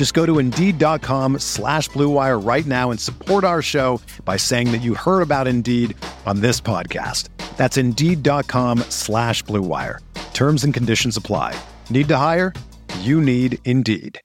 Just go to Indeed.com slash BlueWire right now and support our show by saying that you heard about Indeed on this podcast. That's Indeed.com slash BlueWire. Terms and conditions apply. Need to hire? You need Indeed.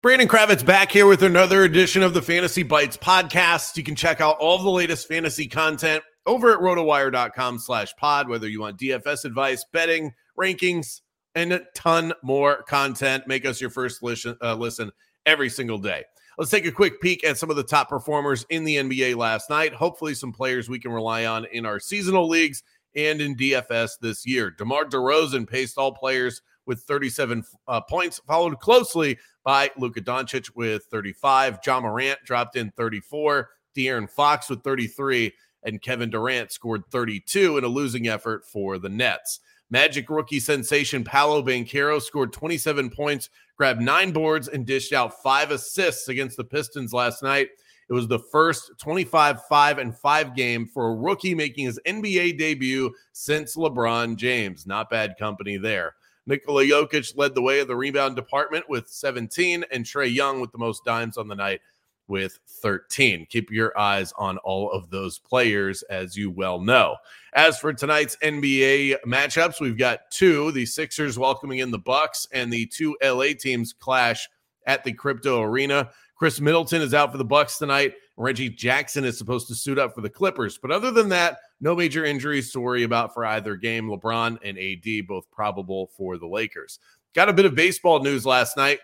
Brandon Kravitz back here with another edition of the Fantasy Bites podcast. You can check out all the latest fantasy content over at rotowire.com slash pod, whether you want DFS advice, betting, rankings, and a ton more content. Make us your first listen, uh, listen every single day. Let's take a quick peek at some of the top performers in the NBA last night. Hopefully, some players we can rely on in our seasonal leagues and in DFS this year. DeMar DeRozan paced all players with 37 uh, points, followed closely by Luka Doncic with 35. Ja Morant dropped in 34. De'Aaron Fox with 33. And Kevin Durant scored 32 in a losing effort for the Nets. Magic rookie sensation Paolo Banchero scored 27 points, grabbed nine boards, and dished out five assists against the Pistons last night. It was the first 25 5 and 5 game for a rookie making his NBA debut since LeBron James. Not bad company there. Nikola Jokic led the way in the rebound department with 17, and Trae Young with the most dimes on the night with 13. Keep your eyes on all of those players, as you well know. As for tonight's NBA matchups, we've got two: the Sixers welcoming in the Bucks, and the two LA teams clash at the Crypto Arena. Khris Middleton is out for the Bucks tonight. Reggie Jackson is supposed to suit up for the Clippers, but other than that, no major injuries to worry about for either game. LeBron and AD both probable for the Lakers. Got a bit of baseball news last night.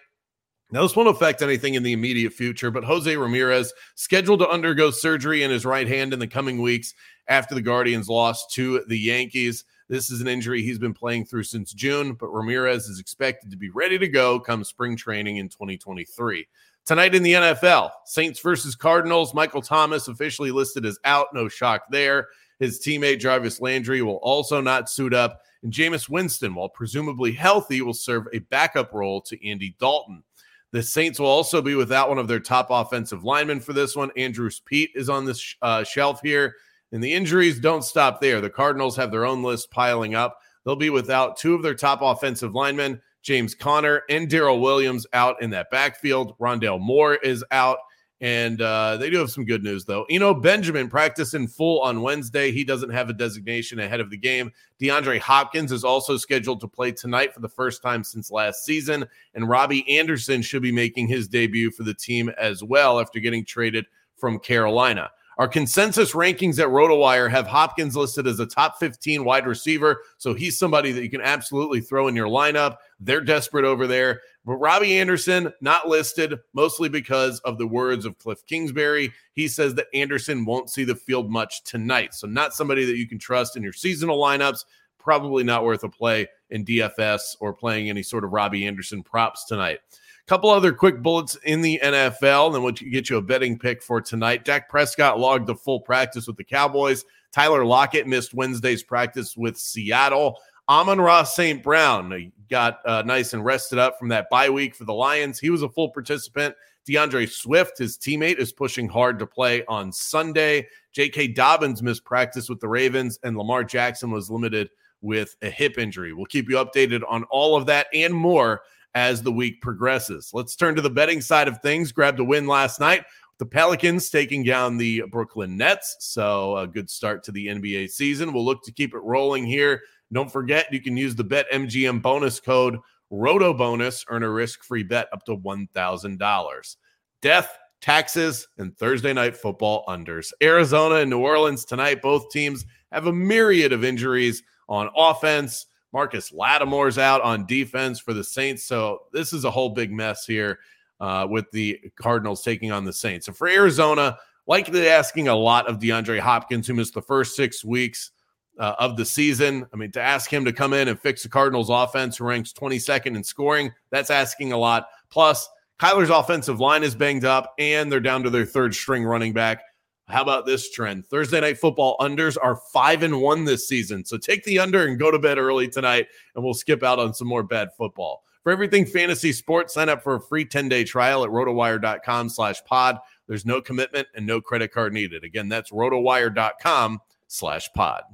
Now, this won't affect anything in the immediate future, but Jose Ramirez scheduled to undergo surgery in his right hand in the coming weeks after the Guardians lost to the Yankees. This is an injury he's been playing through since June, but Ramirez is expected to be ready to go come spring training in 2023. Tonight in the NFL, Saints versus Cardinals. Michael Thomas officially listed as out. No shock there. His teammate Jarvis Landry will also not suit up. And Jameis Winston, while presumably healthy, will serve a backup role to Andy Dalton. The Saints will also be without one of their top offensive linemen for this one. Andrus Peat is on this uh, shelf here. And the injuries don't stop there. The Cardinals have their own list piling up. They'll be without two of their top offensive linemen, James Conner and Darrel Williams, out in that backfield. Rondale Moore is out. And uh, they do have some good news, though. You know, Benjamin practiced in full on Wednesday. He doesn't have a designation ahead of the game. DeAndre Hopkins is also scheduled to play tonight for the first time since last season. And Robbie Anderson should be making his debut for the team as well after getting traded from Carolina. Our consensus rankings at RotoWire have Hopkins listed as a top 15 wide receiver. So he's somebody that you can absolutely throw in your lineup. They're desperate over there. But Robbie Anderson, not listed, mostly because of the words of Cliff Kingsbury. He says that Anderson won't see the field much tonight. So, not somebody that you can trust in your seasonal lineups. Probably not worth a play in DFS or playing any sort of Robbie Anderson props tonight. Couple other quick bullets in the NFL, and then we'll get you a betting pick for tonight. Dak Prescott logged the full practice with the Cowboys. Tyler Lockett missed Wednesday's practice with Seattle. Amon-Ra St. Brown got uh, nice and rested up from that bye week for the Lions. He was a full participant. D'Andre Swift, his teammate, is pushing hard to play on Sunday. J.K. Dobbins missed practice with the Ravens, and Lamar Jackson was limited with a hip injury. We'll keep you updated on all of that and more as the week progresses. Let's turn to the betting side of things. Grabbed a win last night. The Pelicans taking down the Brooklyn Nets. So, a good start to the NBA season. We'll look to keep it rolling here don't forget, you can use the BetMGM bonus code ROTOBONUS, earn a risk free bet up to $1,000. Death, taxes, and Thursday night football unders. Arizona and New Orleans tonight, both teams have a myriad of injuries on offense. Marcus Lattimore's out on defense for the Saints. So this is a whole big mess here uh, with the Cardinals taking on the Saints. So for Arizona, likely asking a lot of DeAndre Hopkins, who missed the first six weeks uh, of the season. I mean, to ask him to come in and fix the Cardinals offense, who ranks 22nd in scoring, that's asking a lot. Plus, Kyler's offensive line is banged up, and they're down to their third string running back. How about this trend? Thursday night football unders are five and one this season. So take the under and go to bed early tonight, and we'll skip out on some more bad football. For everything fantasy sports, sign up for a free 10-day trial at rotowire.com slash pod. There's no commitment and no credit card needed. Again, that's rotowire.com slash pod.